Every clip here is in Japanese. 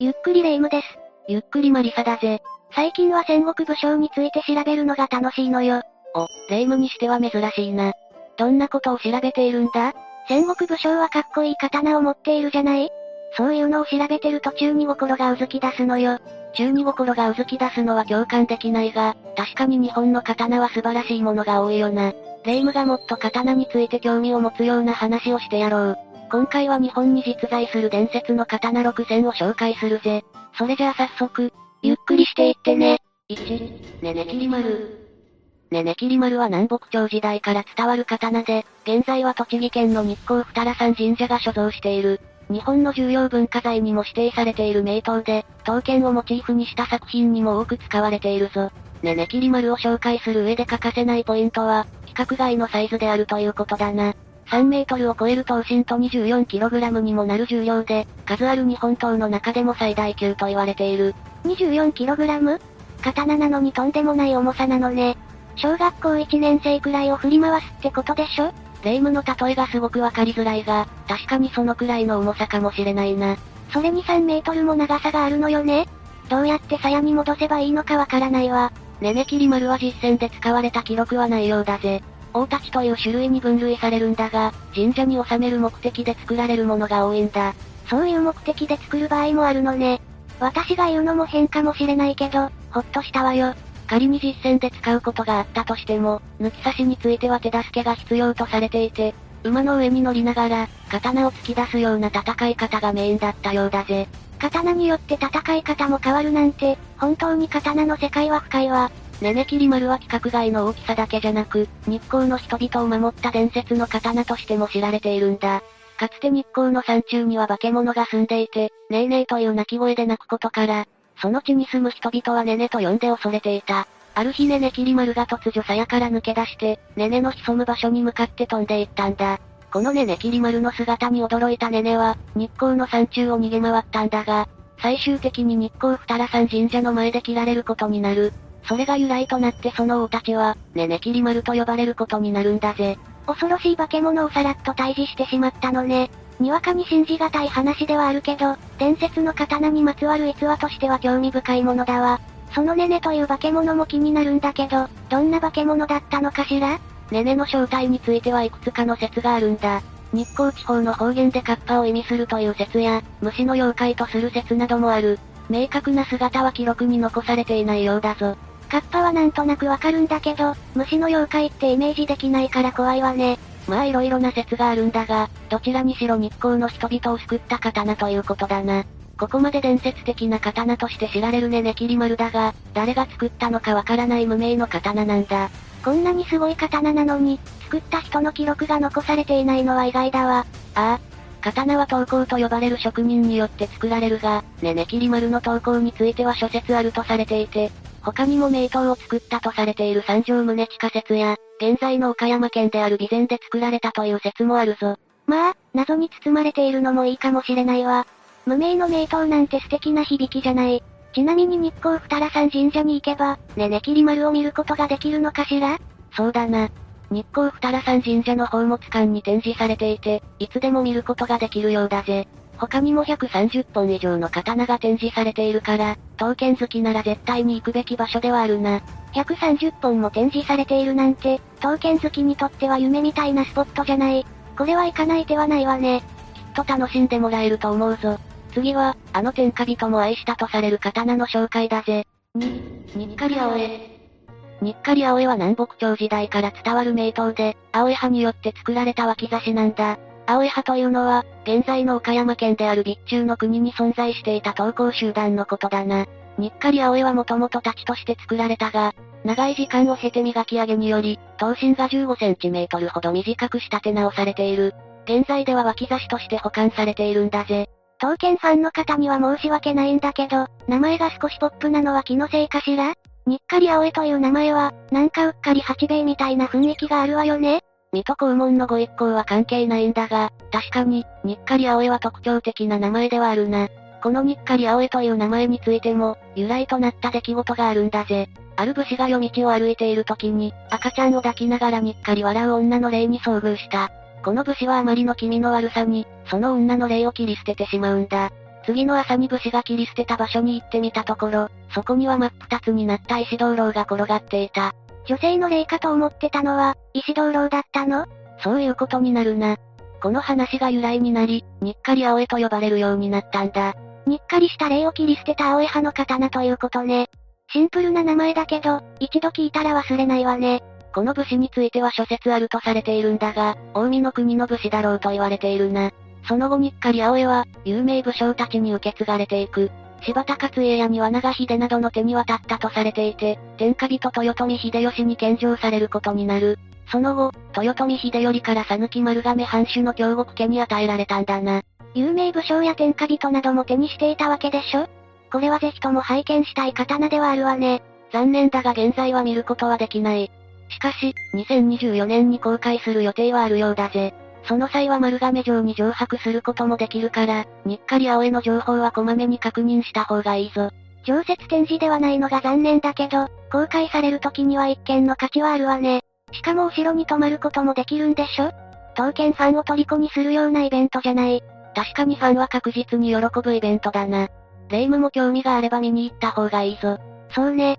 ゆっくりレ夢ムです。ゆっくりマリサだぜ。最近は戦国武将について調べるのが楽しいのよ。お、レ夢ムにしては珍しいな。どんなことを調べているんだ？戦国武将はかっこいい刀を持っているじゃない？そういうのを調べてる途中に心がうずき出すのよ。中に心がうずき出すのは共感できないが、確かに日本の刀は素晴らしいものが多いよな。レ夢ムがもっと刀について興味を持つような話をしてやろう。今回は日本に実在する伝説の刀6選を紹介するぜ。それじゃあ早速、ゆっくりしていってね。1、ねねきり丸。ねねきり丸は南北朝時代から伝わる刀で、現在は栃木県の日光二良山神社が所蔵している。日本の重要文化財にも指定されている名刀で、刀剣をモチーフにした作品にも多く使われているぞ。ねねきり丸を紹介する上で欠かせないポイントは、規格外のサイズであるということだな。3メートルを超える刀身と 24kg にもなる重量で、数ある日本刀の中でも最大級と言われている。24kg? 刀なのにとんでもない重さなのね。小学校1年生くらいを振り回すってことでしょ？レイムの例えがすごくわかりづらいが、確かにそのくらいの重さかもしれないな。それに3メートルも長さがあるのよねどうやって鞘に戻せばいいのかわからないわ。ねねきり丸は実戦で使われた記録はないようだぜ。大太刀という種類に分類されるんだが、神社に収める目的で作られるものが多いんだ。そういう目的で作る場合もあるのね。私が言うのも変かもしれないけど、ほっとしたわよ。仮に実戦で使うことがあったとしても、抜き差しについては手助けが必要とされていて、馬の上に乗りながら、刀を突き出すような戦い方がメインだったようだぜ。刀によって戦い方も変わるなんて、本当に刀の世界は深いわ。ねねきり丸は規格外の大きさだけじゃなく、日光の人々を守った伝説の刀としても知られているんだ。かつて日光の山中には化け物が住んでいて、ねえねえという鳴き声で鳴くことから、その地に住む人々はねねと呼んで恐れていた。ある日ねねきり丸が突如鞘から抜け出して、ねねの潜む場所に向かって飛んでいったんだ。このねねきり丸の姿に驚いたねねは、日光の山中を逃げ回ったんだが、最終的に日光二良山神社の前で切られることになる。それが由来となってその王たちは、ねねきり丸と呼ばれることになるんだぜ。恐ろしい化け物をさらっと退治してしまったのね。にわかに信じがたい話ではあるけど、伝説の刀にまつわる逸話としては興味深いものだわ。そのねねという化け物も気になるんだけど、どんな化け物だったのかしら？ねねの正体についてはいくつかの説があるんだ。日光地方の方言でカッパを意味するという説や、虫の妖怪とする説などもある。明確な姿は記録に残されていないようだぞ。カッパはなんとなくわかるんだけど、虫の妖怪ってイメージできないから怖いわね。まあ色々な説があるんだが、どちらにしろ日光の人々を救った刀ということだな。ここまで伝説的な刀として知られるねねきり丸だが、誰が作ったのかわからない無名の刀なんだ。こんなにすごい刀なのに、作った人の記録が残されていないのは意外だわ。ああ。刀は刀工と呼ばれる職人によって作られるが、ねねきり丸の刀工については諸説あるとされていて、他にも名刀を作ったとされている三条宗地下説や、現在の岡山県である備前で作られたという説もあるぞ。まあ、謎に包まれているのもいいかもしれないわ。無名の名刀なんて素敵な響きじゃない。ちなみに日光二良山神社に行けば、ねねきり丸を見ることができるのかしら？そうだな。日光二良山神社の宝物館に展示されていて、いつでも見ることができるようだぜ。他にも130本以上の刀が展示されているから、刀剣好きなら絶対に行くべき場所ではあるな。130本も展示されているなんて、刀剣好きにとっては夢みたいなスポットじゃない。これは行かない手はないわね。きっと楽しんでもらえると思うぞ。次は、あの天下人も愛したとされる刀の紹介だぜ。2、にっかり青江。にっかり青江は南北朝時代から伝わる名刀で、青江派によって作られた脇差しなんだ。青江派というのは、現在の岡山県である備中の国に存在していた投稿集団のことだな。にっかり青江はもともと太刀として作られたが、長い時間を経て磨き上げにより、刀身が15センチメートルほど短く仕立て直されている。現在では脇差しとして保管されているんだぜ。刀剣ファンの方には申し訳ないんだけど、名前が少しポップなのは気のせいかしら？にっかり青江という名前は、なんかうっかり八兵衛みたいな雰囲気があるわよね水戸黄門のご一行は関係ないんだが、確かに、にっかり青江は特徴的な名前ではあるな。このにっかり青江という名前についても、由来となった出来事があるんだぜ。ある武士が夜道を歩いている時に、赤ちゃんを抱きながらにっかり笑う女の霊に遭遇した。この武士はあまりの気味の悪さに、その女の霊を切り捨ててしまうんだ。次の朝に武士が切り捨てた場所に行ってみたところ、そこには真っ二つになった石灯籠が転がっていた。女性の霊かと思ってたのは、石灯籠だったの？そういうことになるな。この話が由来になり、にっかり青江と呼ばれるようになったんだ。にっかりした霊を切り捨てた青江派の刀ということね。シンプルな名前だけど、一度聞いたら忘れないわね。この武士については諸説あるとされているんだが、近江の国の武士だろうと言われているな。その後にっかり青江は、有名武将たちに受け継がれていく。柴田勝家や庭長秀などの手に渡ったとされていて、天下人豊臣秀吉に献上されることになる。その後、豊臣秀頼から讃岐丸亀藩主の京極家に与えられたんだな。有名武将や天下人なども手にしていたわけでしょ？これはぜひとも拝見したい刀ではあるわね。残念だが現在は見ることはできない。しかし、2024年に公開する予定はあるようだぜ。その際は丸亀城に上泊することもできるから、にっかり青江の情報はこまめに確認した方がいいぞ。常設展示ではないのが残念だけど、公開される時には一見の価値はあるわね。しかも後ろに泊まることもできるんでしょ？刀剣ファンを虜にするようなイベントじゃない。確かにファンは確実に喜ぶイベントだな。霊夢も興味があれば見に行った方がいいぞ。そうね。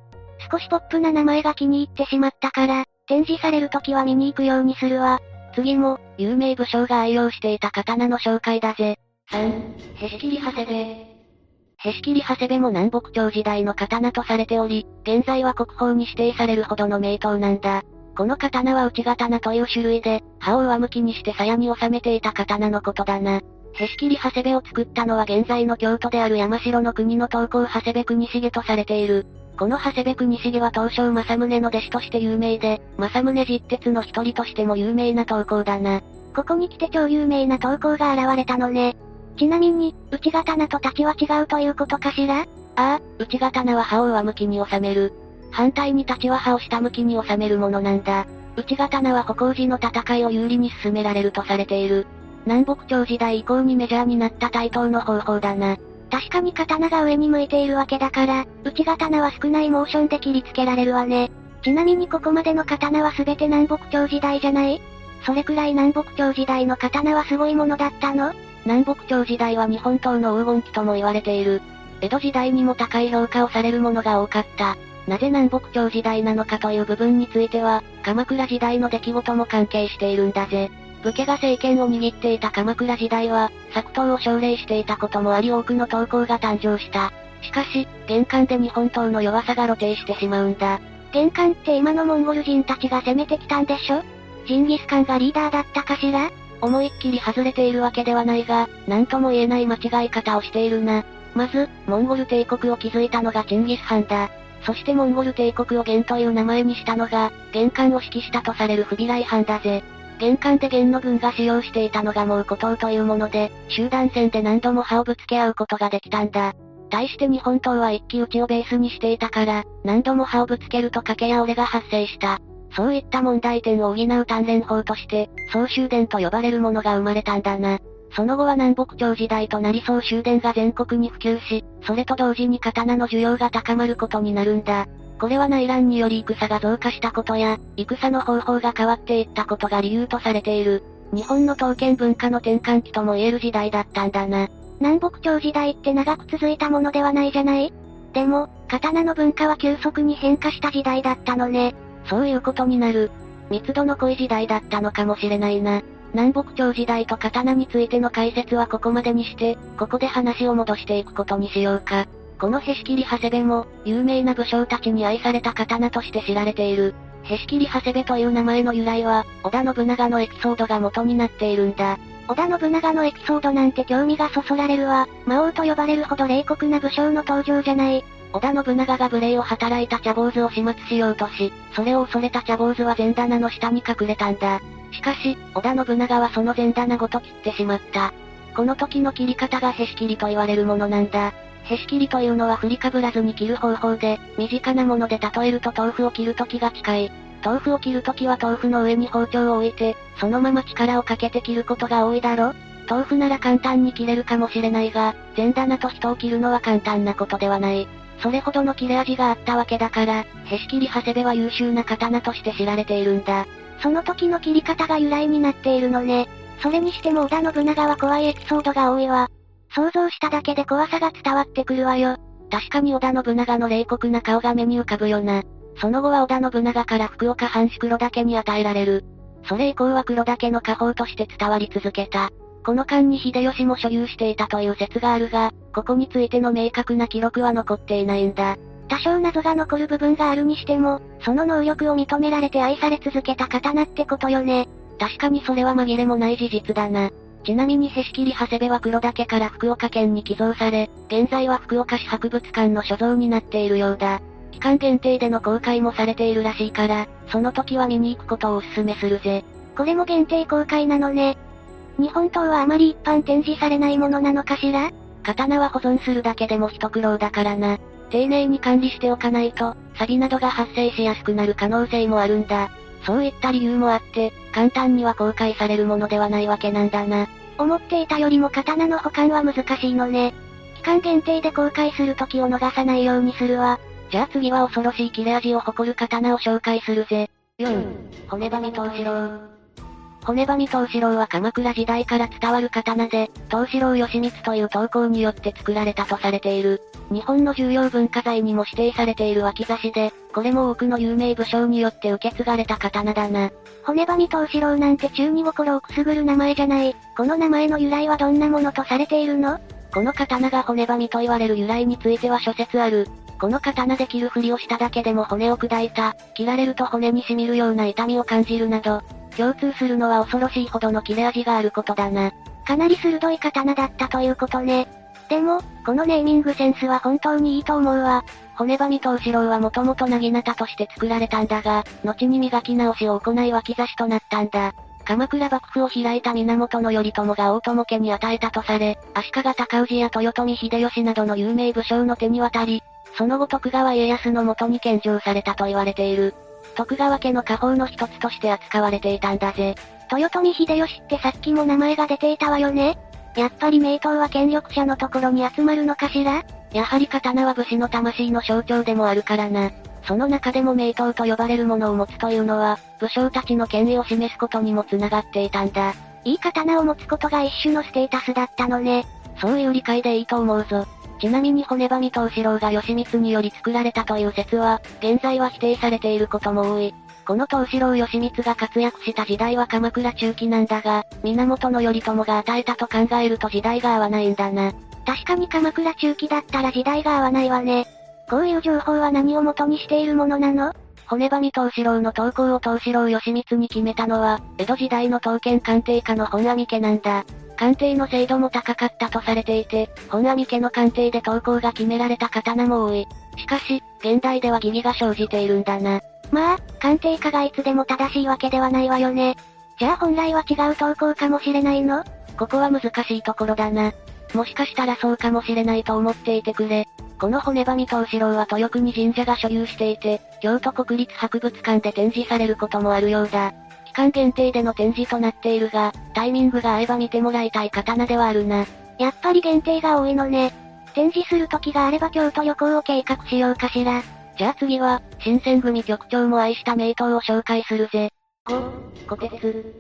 少しポップな名前が気に入ってしまったから、展示される時は見に行くようにするわ。次も、有名武将が愛用していた刀の紹介だぜ。3、へし切り長谷部。へし切り長谷部も南北朝時代の刀とされており、現在は国宝に指定されるほどの名刀なんだ。この刀は内刀という種類で、刃を上向きにして鞘に収めていた刀のことだな。へし切り長谷部を作ったのは現在の京都である山城の国の東高長谷部国重とされている。この長谷部国重は東証正宗の弟子として有名で、正宗実鉄の一人としても有名な投稿だな。ここに来て超有名な投稿が現れたのね。ちなみに、内刀と立ちは違うということかしら？ああ、内刀は刃を上向きに収める。反対に立ちは刃を下向きに収めるものなんだ。内刀は歩行時の戦いを有利に進められるとされている。南北朝時代以降にメジャーになった対等の方法だな。確かに刀が上に向いているわけだから、内刀は少ないモーションで切りつけられるわね。ちなみにここまでの刀は全て南北朝時代じゃない？それくらい南北朝時代の刀はすごいものだったの？南北朝時代は日本刀の黄金期とも言われている。江戸時代にも高い評価をされるものが多かった。なぜ南北朝時代なのかという部分については、鎌倉時代の出来事も関係しているんだぜ。武家が政権を握っていた鎌倉時代は、作刀を奨励していたこともあり多くの投稿が誕生した。しかし、玄関で日本刀の弱さが露呈してしまうんだ。玄関って今のモンゴル人たちが攻めてきたんでしょ？ジンギスカンがリーダーだったかしら？思いっきり外れているわけではないが、なんとも言えない間違い方をしているな。まず、モンゴル帝国を築いたのがチンギス・ハンだ。そしてモンゴル帝国を元という名前にしたのが、玄関を指揮したとされるフビライ藩だぜ。玄関で元の軍が使用していたのがもう古刀というもので、集団戦で何度も刃をぶつけ合うことができたんだ。対して日本刀は一騎打ちをベースにしていたから、何度も刃をぶつけると賭けや折れが発生した。そういった問題点を補う鍛錬法として、総集電と呼ばれるものが生まれたんだな。その後は南北朝時代となり総終電が全国に普及し、それと同時に刀の需要が高まることになるんだ。これは内乱により戦が増加したことや、戦の方法が変わっていったことが理由とされている。日本の刀剣文化の転換期とも言える時代だったんだな。南北朝時代って長く続いたものではないじゃない？でも、刀の文化は急速に変化した時代だったのね。そういうことになる。密度の濃い時代だったのかもしれないな。南北朝時代と刀についての解説はここまでにして、ここで話を戻していくことにしようか。このへし切り長谷部も、有名な武将たちに愛された刀として知られている。へし切り長谷部という名前の由来は、織田信長のエピソードが元になっているんだ。織田信長のエピソードなんて興味がそそられるわ。魔王と呼ばれるほど冷酷な武将の登場じゃない。織田信長が無礼を働いた茶坊主を始末しようとし、それを恐れた茶坊主は前棚の下に隠れたんだ。しかし、織田信長はその前棚ごと切ってしまった。この時の切り方がへし切りと言われるものなんだ。へし切りというのは振りかぶらずに切る方法で、身近なもので例えると豆腐を切る時が近い。豆腐を切る時は豆腐の上に包丁を置いて、そのまま力をかけて切ることが多いだろ豆腐なら簡単に切れるかもしれないが、前棚と人を切るのは簡単なことではない。それほどの切れ味があったわけだから、へし切り長谷部は優秀な刀として知られているんだ。その時の切り方が由来になっているのね。それにしても織田信長は怖いエピソードが多いわ。想像しただけで怖さが伝わってくるわよ。確かに織田信長の冷酷な顔が目に浮かぶよな。その後は織田信長から福岡藩士黒岳に与えられる。それ以降は黒岳の家宝として伝わり続けた。この間に秀吉も所有していたという説があるが、ここについての明確な記録は残っていないんだ。多少謎が残る部分があるにしても、その能力を認められて愛され続けた刀ってことよね。確かにそれは紛れもない事実だな。ちなみにへし切り長谷部は黒岳から福岡県に寄贈され、現在は福岡市博物館の所蔵になっているようだ。期間限定での公開もされているらしいから、その時は見に行くことをお勧めするぜ。これも限定公開なのね。日本刀はあまり一般展示されないものなのかしら？刀は保存するだけでも一苦労だからな。丁寧に管理しておかないと、錆などが発生しやすくなる可能性もあるんだ。そういった理由もあって、簡単には公開されるものではないわけなんだな。思っていたよりも刀の保管は難しいのね。期間限定で公開する時を逃さないようにするわ。じゃあ次は恐ろしい切れ味を誇る刀を紹介するぜ。4、骨ばみ藤四郎。骨ばみ藤四郎は鎌倉時代から伝わる刀で、藤四郎義光という刀工によって作られたとされている。日本の重要文化財にも指定されている脇差しで、これも多くの有名武将によって受け継がれた刀だな。骨ばみ藤四郎なんて中二心をくすぐる名前じゃない。この名前の由来はどんなものとされているの？この刀が骨ばみと言われる由来については諸説ある。この刀で切るふりをしただけでも骨を砕いた、切られると骨に染みるような痛みを感じるなど、共通するのは恐ろしいほどの切れ味があることだな。かなり鋭い刀だったということね。でも、このネーミングセンスは本当にいいと思うわ。骨ばみ藤四郎はもともとなぎなたとして作られたんだが、後に磨き直しを行い脇差しとなったんだ。鎌倉幕府を開いた源頼朝が大友家に与えたとされ、足利尊氏や豊臣秀吉などの有名武将の手に渡り、その後徳川家康のもとに献上されたと言われている。徳川家の家宝の一つとして扱われていたんだぜ。豊臣秀吉ってさっきも名前が出ていたわよねやっぱり名刀は権力者のところに集まるのかしらやはり刀は武士の魂の象徴でもあるからな。その中でも名刀と呼ばれるものを持つというのは、武将たちの権威を示すことにも繋がっていたんだ。いい刀を持つことが一種のステータスだったのね。そういう理解でいいと思うぞ。ちなみに骨ばみ藤四郎が義満により作られたという説は、現在は否定されていることも多い。この藤四郎義満が活躍した時代は鎌倉中期なんだが、源頼朝が与えたと考えると時代が合わないんだな。確かに鎌倉中期だったら時代が合わないわね。こういう情報は何を元にしているものなの？骨ばみ藤四郎の投稿を藤四郎義満に決めたのは、江戸時代の刀剣鑑定家の本阿弥家なんだ。鑑定の精度も高かったとされていて、本阿弥家の鑑定で投稿が決められた刀も多い。しかし、現代では疑義が生じているんだな。まあ、鑑定家がいつでも正しいわけではないわよね。じゃあ本来は違う投稿かもしれないの？ここは難しいところだな。もしかしたらそうかもしれないと思っていてくれ。この骨ばみ藤四郎は豊国神社が所有していて、京都国立博物館で展示されることもあるようだ。期間限定での展示となっているが、タイミングが合えば見てもらいたい刀ではあるな。やっぱり限定が多いのね。展示する時があれば京都旅行を計画しようかしら。じゃあ次は、新選組局長も愛した名刀を紹介するぜ。5、小鉄。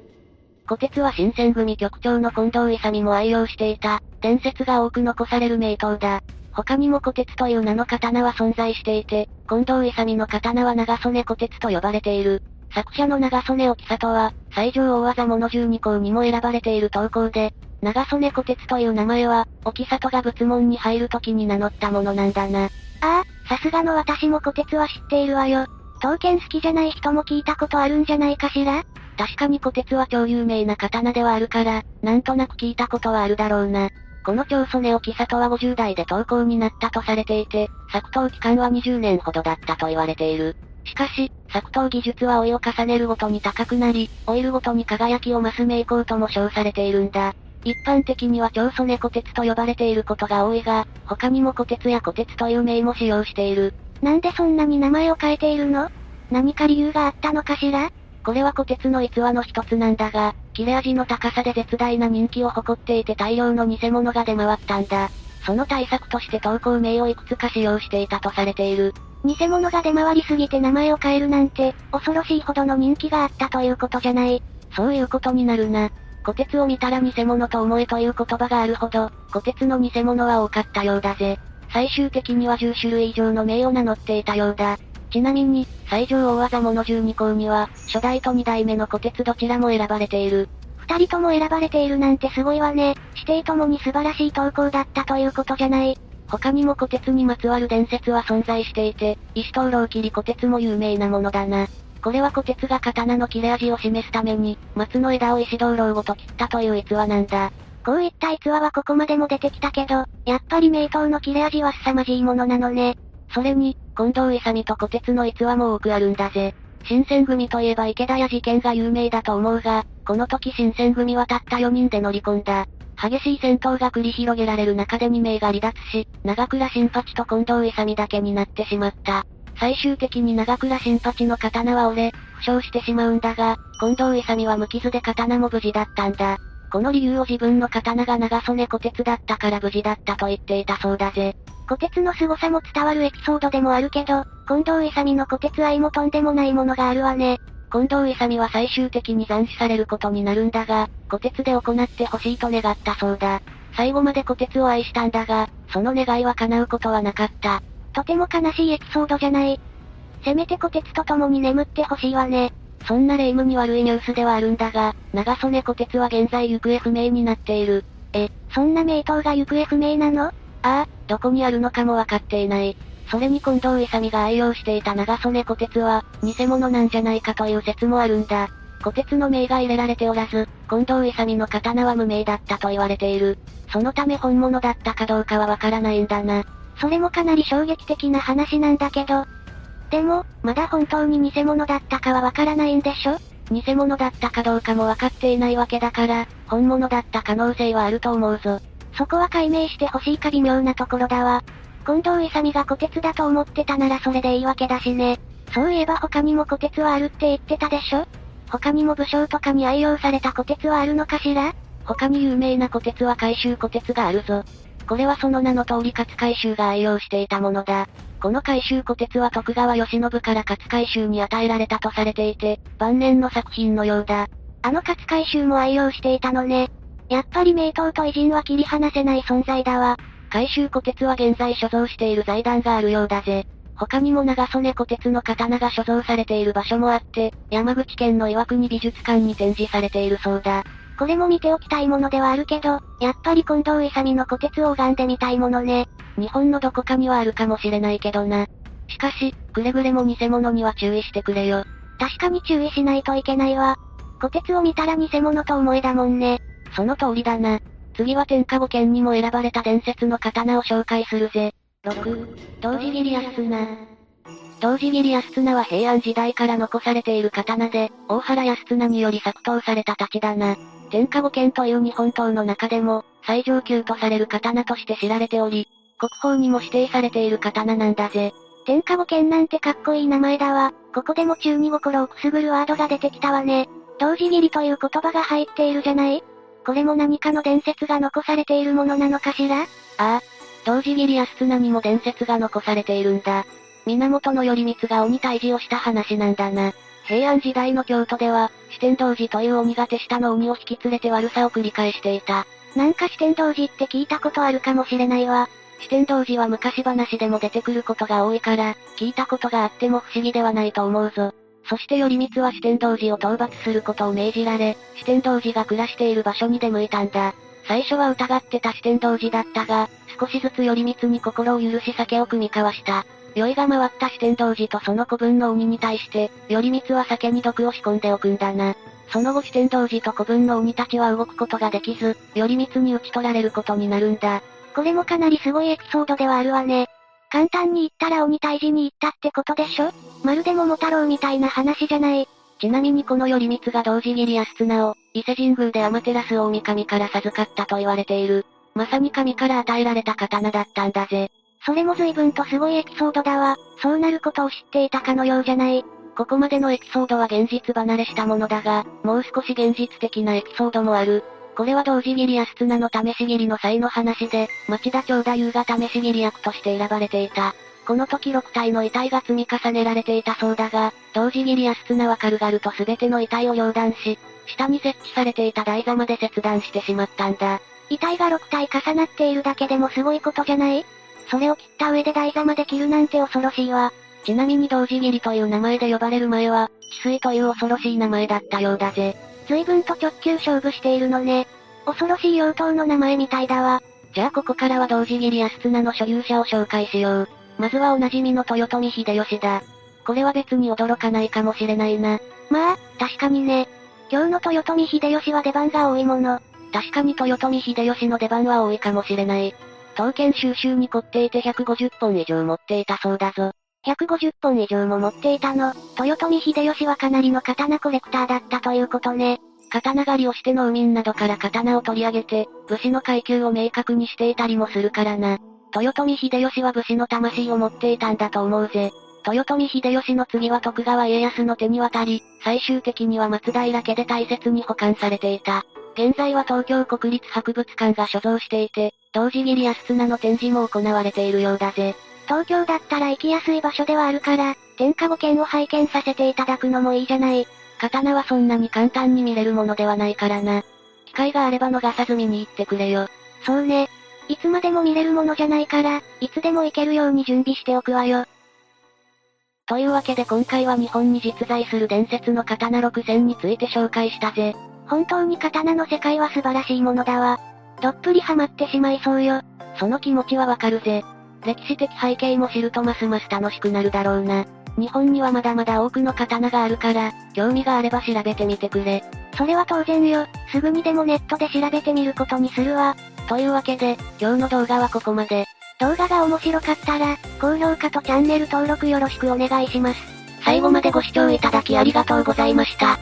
小鉄は新選組局長の近藤勇も愛用していた、伝説が多く残される名刀だ。他にも小鉄という名の刀は存在していて、近藤勇の刀は長曽根小鉄と呼ばれている。作者の長曽根沖里は、最上大技物12項にも選ばれている投稿で、長曽根小鉄という名前は、沖里が仏門に入る時に名乗ったものなんだな。ああ、さすがの私も小鉄は知っているわよ。刀剣好きじゃない人も聞いたことあるんじゃないかしら？確かに小鉄は超有名な刀ではあるから、なんとなく聞いたことはあるだろうな。この長曽根沖里は50代で投稿になったとされていて、作刀期間は20年ほどだったと言われている。しかし、作刀技術は老いを重ねるごとに高くなり、老いるごとに輝きを増す名工とも称されているんだ。一般的には長曽根小鉄と呼ばれていることが多いが、他にも小鉄や小鉄という名も使用している。なんでそんなに名前を変えているの？何か理由があったのかしら？これは小鉄の逸話の一つなんだが、切れ味の高さで絶大な人気を誇っていて大量の偽物が出回ったんだ。その対策として投稿名をいくつか使用していたとされている。偽物が出回りすぎて名前を変えるなんて、恐ろしいほどの人気があったということじゃない。そういうことになるな。虎鉄を見たら偽物と思えという言葉があるほど、虎鉄の偽物は多かったようだぜ。最終的には10種類以上の名を名乗っていたようだ。ちなみに、最上大技物12項には、初代と2代目の虎鉄どちらも選ばれている。二人とも選ばれているなんてすごいわね。指定ともに素晴らしい投稿だったということじゃない。他にも虎鉄にまつわる伝説は存在していて、石灯籠切り虎鉄も有名なものだな。これは虎鉄が刀の切れ味を示すために、松の枝を石灯籠ごと切ったという逸話なんだ。こういった逸話はここまでも出てきたけど、やっぱり名刀の切れ味は凄まじいものなのね。それに、近藤勇と虎鉄の逸話も多くあるんだぜ。新選組といえば池田屋事件が有名だと思うが、この時新選組はたった4人で乗り込んだ。激しい戦闘が繰り広げられる中で2名が離脱し、長倉新八と近藤勇だけになってしまった。最終的に長倉新八の刀は折れ、負傷してしまうんだが、近藤勇は無傷で刀も無事だったんだ。この理由を自分の刀が長曽根小鉄だったから無事だったと言っていたそうだぜ。小鉄の凄さも伝わるエピソードでもあるけど、近藤勇の小鉄愛もとんでもないものがあるわね。近藤勇は最終的に斬首されることになるんだが、小鉄で行ってほしいと願ったそうだ。最後まで小鉄を愛したんだが、その願いは叶うことはなかった。とても悲しいエピソードじゃない。せめて小鉄と共に眠ってほしいわね。そんな霊夢に悪いニュースではあるんだが、長曽根小鉄は現在行方不明になっている。え、そんな名刀が行方不明なの？ああ、どこにあるのかもわかっていない。それに近藤勇が愛用していた長曽根小鉄は、偽物なんじゃないかという説もあるんだ。小鉄の名が入れられておらず、近藤勇の刀は無名だったと言われている。そのため本物だったかどうかはわからないんだな。それもかなり衝撃的な話なんだけど。でも、まだ本当に偽物だったかはわからないんでしょ？偽物だったかどうかもわかっていないわけだから、本物だった可能性はあると思うぞ。そこは解明してほしいか微妙なところだわ。近藤勇が虎鉄だと思ってたならそれでいいわけだしね。そういえば他にも虎鉄はあるって言ってたでしょ？他にも武将とかに愛用された虎鉄はあるのかしら？他に有名な虎鉄は回収虎鉄があるぞ。これはその名の通り勝海舟が愛用していたものだ。この回収虎鉄は徳川慶喜から勝海舟に与えられたとされていて、晩年の作品のようだ。あの勝海舟も愛用していたのね。やっぱり名刀と偉人は切り離せない存在だわ。回収古鉄は現在所蔵している財団があるようだぜ。他にも長曽根古鉄の刀が所蔵されている場所もあって、山口県の岩国美術館に展示されているそうだ。これも見ておきたいものではあるけど、やっぱり近藤勇の古鉄を拝んでみたいものね。日本のどこかにはあるかもしれないけどな。しかし、くれぐれも偽物には注意してくれよ。確かに注意しないといけないわ。古鉄を見たら偽物と思えだもんね。その通りだな。次は天下五剣にも選ばれた伝説の刀を紹介するぜ。6、同時切り安綱。同時切り安綱は平安時代から残されている刀で、大原安綱により作刀された太刀だな。天下五剣という日本刀の中でも、最上級とされる刀として知られており、国宝にも指定されている刀なんだぜ。天下五剣なんてかっこいい名前だわ。ここでも中二心をくすぐるワードが出てきたわね。同時切りという言葉が入っているじゃない？これも何かの伝説が残されているものなのかしら？ああ。同時切り安綱にも伝説が残されているんだ。源頼光が鬼退治をした話なんだな。平安時代の京都では、四天童寺という鬼が手下の鬼を引き連れて悪さを繰り返していた。なんか四天童寺って聞いたことあるかもしれないわ。四天童寺は昔話でも出てくることが多いから、聞いたことがあっても不思議ではないと思うぞ。そして頼光は四天童寺を討伐することを命じられ、四天童寺が暮らしている場所に出向いたんだ。最初は疑ってた四天童寺だったが、少しずつ頼光に心を許し酒を組み交わした。酔いが回った四天童寺とその子分の鬼に対して、頼光は酒に毒を仕込んでおくんだな。その後四天童寺と子分の鬼たちは動くことができず、頼光に討ち取られることになるんだ。これもかなりすごいエピソードではあるわね。簡単に言ったら鬼退治に行ったってことでしょ？まるで桃太郎みたいな話じゃない。ちなみにこの頼光が同時切り安綱を、伊勢神宮で天照大神から授かったと言われている。まさに神から与えられた刀だったんだぜ。それも随分とすごいエピソードだわ。そうなることを知っていたかのようじゃない。ここまでのエピソードは現実離れしたものだが、もう少し現実的なエピソードもある。これは同時切り安綱の試し切りの際の話で、町田長太夫が試し切り役として選ばれていた。この時6体の遺体が積み重ねられていたそうだが、同時切り安綱は軽々と全ての遺体を両断し、下に設置されていた台座まで切断してしまったんだ。遺体が6体重なっているだけでもすごいことじゃない？それを切った上で台座まで切るなんて恐ろしいわ。ちなみに同時切りという名前で呼ばれる前は、治水という恐ろしい名前だったようだぜ。随分と直球勝負しているのね。恐ろしい妖刀の名前みたいだわ。じゃあここからは同時切り安綱の所有者を紹介しよう。まずはおなじみの豊臣秀吉だ。これは別に驚かないかもしれないな。まあ、確かにね。今日の豊臣秀吉は出番が多いもの。確かに豊臣秀吉の出番は多いかもしれない。刀剣収集に凝っていて150本以上持っていたそうだぞ。150本以上も持っていたの。豊臣秀吉はかなりの刀コレクターだったということね。刀狩りをして農民などから刀を取り上げて、武士の階級を明確にしていたりもするからな。豊臣秀吉は武士の魂を持っていたんだと思うぜ。豊臣秀吉の次は徳川家康の手に渡り、最終的には松平家で大切に保管されていた。現在は東京国立博物館が所蔵していて、同時切り安綱の展示も行われているようだぜ。東京だったら行きやすい場所ではあるから、天下五剣を拝見させていただくのもいいじゃない。刀はそんなに簡単に見れるものではないからな。機会があれば逃さず見に行ってくれよ。そうね。いつまでも見れるものじゃないから、いつでも行けるように準備しておくわよ。というわけで今回は日本に実在する伝説の刀6000について紹介したぜ。本当に刀の世界は素晴らしいものだわ。どっぷりハマってしまいそうよ。その気持ちはわかるぜ。歴史的背景も知るとますます楽しくなるだろうな。日本にはまだまだ多くの刀があるから、興味があれば調べてみてくれ。それは当然よ。すぐにでもネットで調べてみることにするわ。というわけで、今日の動画はここまで。動画が面白かったら、高評価とチャンネル登録よろしくお願いします。最後までご視聴いただきありがとうございました。